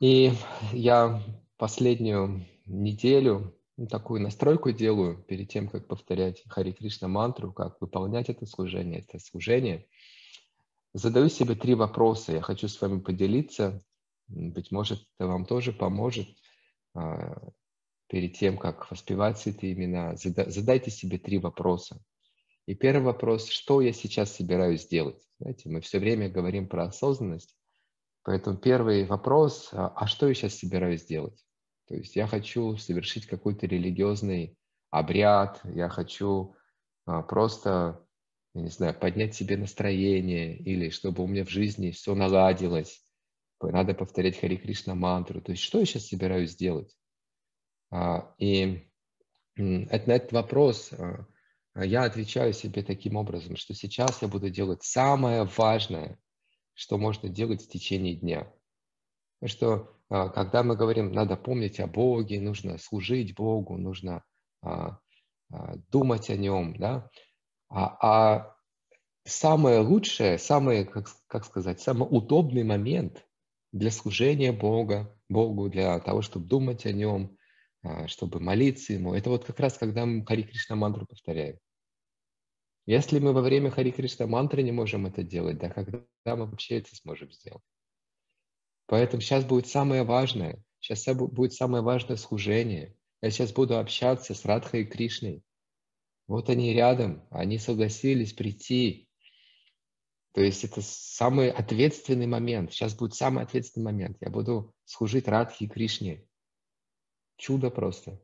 И я последнюю неделю ну, такую настройку делаю перед тем, как повторять Хари Кришна мантру, как выполнять это служение, это служение. Задаю себе три вопроса. Я хочу с вами поделиться. Быть может, это вам тоже поможет а, перед тем, как воспевать эти имена. Задайте себе три вопроса. И первый вопрос, что я сейчас собираюсь сделать? Знаете, мы все время говорим про осознанность, поэтому первый вопрос, а, а что я сейчас собираюсь делать? То есть я хочу совершить какой-то религиозный обряд, я хочу а, просто, я не знаю, поднять себе настроение или чтобы у меня в жизни все наладилось. Надо повторять Хари Кришна мантру. То есть что я сейчас собираюсь делать? А, и на этот вопрос я отвечаю себе таким образом, что сейчас я буду делать самое важное, что можно делать в течение дня. Что а, когда мы говорим, надо помнить о Боге, нужно служить Богу, нужно а, а, думать о Нем, да, а, а самое лучшее, самый, как, как сказать, самый удобный момент для служения Бога, Богу, для того, чтобы думать о Нем, чтобы молиться Ему, это вот как раз, когда мы Хари Кришна мантру повторяем. Если мы во время Хари Кришна мантры не можем это делать, да когда мы вообще это сможем сделать? Поэтому сейчас будет самое важное. Сейчас будет самое важное служение. Я сейчас буду общаться с Радхой и Кришной. Вот они рядом, они согласились прийти. То есть это самый ответственный момент. Сейчас будет самый ответственный момент. Я буду служить Радхе и Кришне. Чудо просто.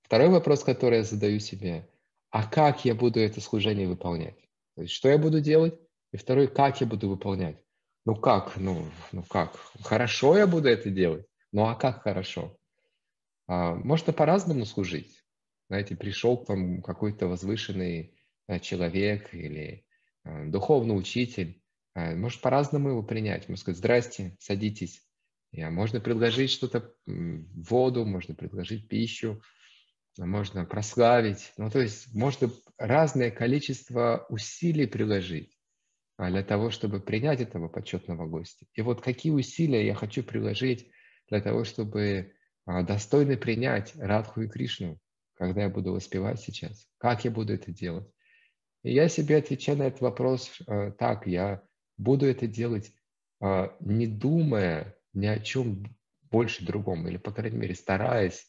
Второй вопрос, который я задаю себе. А как я буду это служение выполнять? То есть что я буду делать? И второй, как я буду выполнять? Ну как? Ну, ну как? Хорошо я буду это делать. Ну а как хорошо? А, можно по-разному служить. Знаете, пришел к вам какой-то возвышенный а, человек или а, духовный учитель. А, может по-разному его принять. Можно сказать, здрасте, садитесь. И, можно предложить что-то, воду, можно предложить пищу, можно прославить. Ну, то есть можно разное количество усилий приложить а, для того, чтобы принять этого почетного гостя. И вот какие усилия я хочу приложить для того, чтобы а, достойно принять Радху и Кришну, когда я буду воспевать сейчас. Как я буду это делать? И я себе отвечаю на этот вопрос а, так, я буду это делать, не думая ни о чем больше другом, или, по крайней мере, стараясь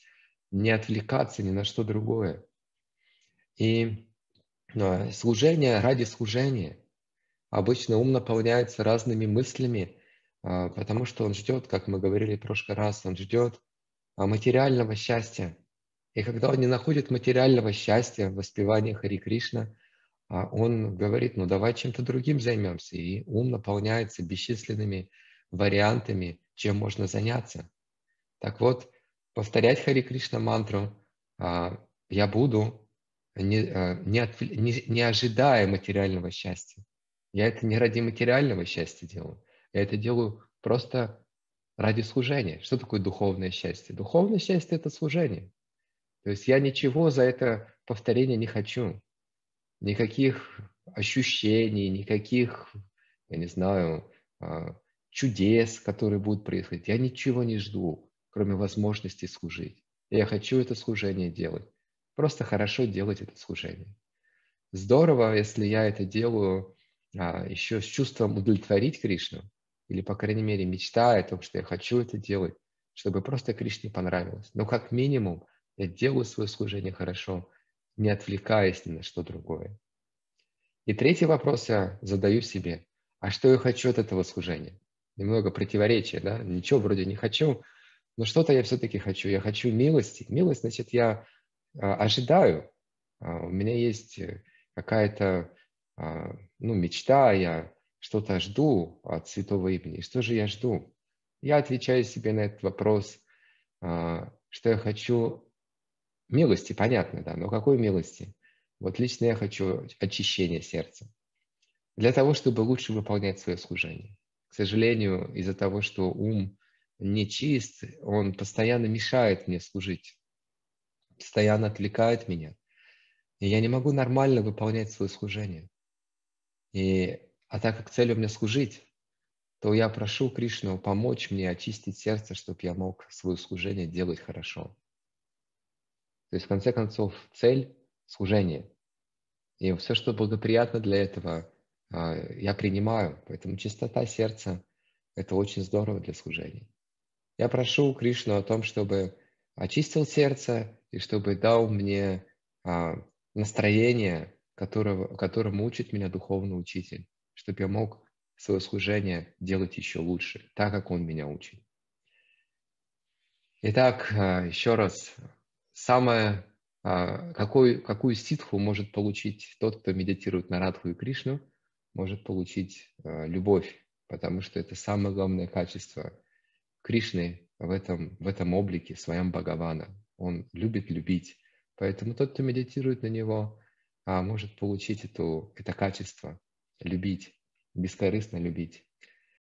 не отвлекаться ни на что другое. И служение ради служения – обычно ум наполняется разными мыслями, а, потому что он ждет, как мы говорили в прошлый раз, он ждет а, материального счастья. И когда он не находит материального счастья в воспевании Хари Кришна, а, он говорит, ну давай чем-то другим займемся. И ум наполняется бесчисленными вариантами, чем можно заняться. Так вот, повторять Хари Кришна мантру я буду, не, не, не, не ожидая материального счастья. Я это не ради материального счастья делаю. Я это делаю просто ради служения. Что такое духовное счастье? Духовное счастье – это служение. То есть я ничего за это повторение не хочу. Никаких ощущений, никаких, я не знаю, а, чудес, которые будут происходить. Я ничего не жду, кроме возможности служить. Я хочу это служение делать. Просто хорошо делать это служение. Здорово, если я это делаю а, еще с чувством удовлетворить Кришну, или, по крайней мере, мечтая о том, что я хочу это делать, чтобы просто Кришне понравилось. Но как минимум я делаю свое служение хорошо, не отвлекаясь ни на что другое. И третий вопрос я задаю себе. А что я хочу от этого служения? Немного противоречия, да? Ничего вроде не хочу, но что-то я все-таки хочу. Я хочу милости. Милость, значит, я а, ожидаю. А, у меня есть э, какая-то а, ну, мечта, я что-то жду от святого имени. Что же я жду? Я отвечаю себе на этот вопрос, что я хочу милости, понятно, да, но какой милости? Вот лично я хочу очищения сердца. Для того, чтобы лучше выполнять свое служение. К сожалению, из-за того, что ум не чист, он постоянно мешает мне служить, постоянно отвлекает меня. И я не могу нормально выполнять свое служение. И, а так как цель у меня служить, то я прошу Кришну помочь мне очистить сердце, чтобы я мог свое служение делать хорошо. То есть, в конце концов, цель – служение. И все, что благоприятно для этого, а, я принимаю. Поэтому чистота сердца – это очень здорово для служения. Я прошу Кришну о том, чтобы очистил сердце и чтобы дал мне а, настроение, которого, которому учит меня духовный учитель, чтобы я мог свое служение делать еще лучше, так как он меня учит. Итак, а, еще раз, самое, а, какой, какую ситху может получить тот, кто медитирует на Радху и Кришну, может получить любовь, потому что это самое главное качество Кришны в этом, в этом облике, в своем Бхагавана. Он любит любить. Поэтому тот, кто медитирует на него, а, может получить эту, это качество, любить, бескорыстно любить.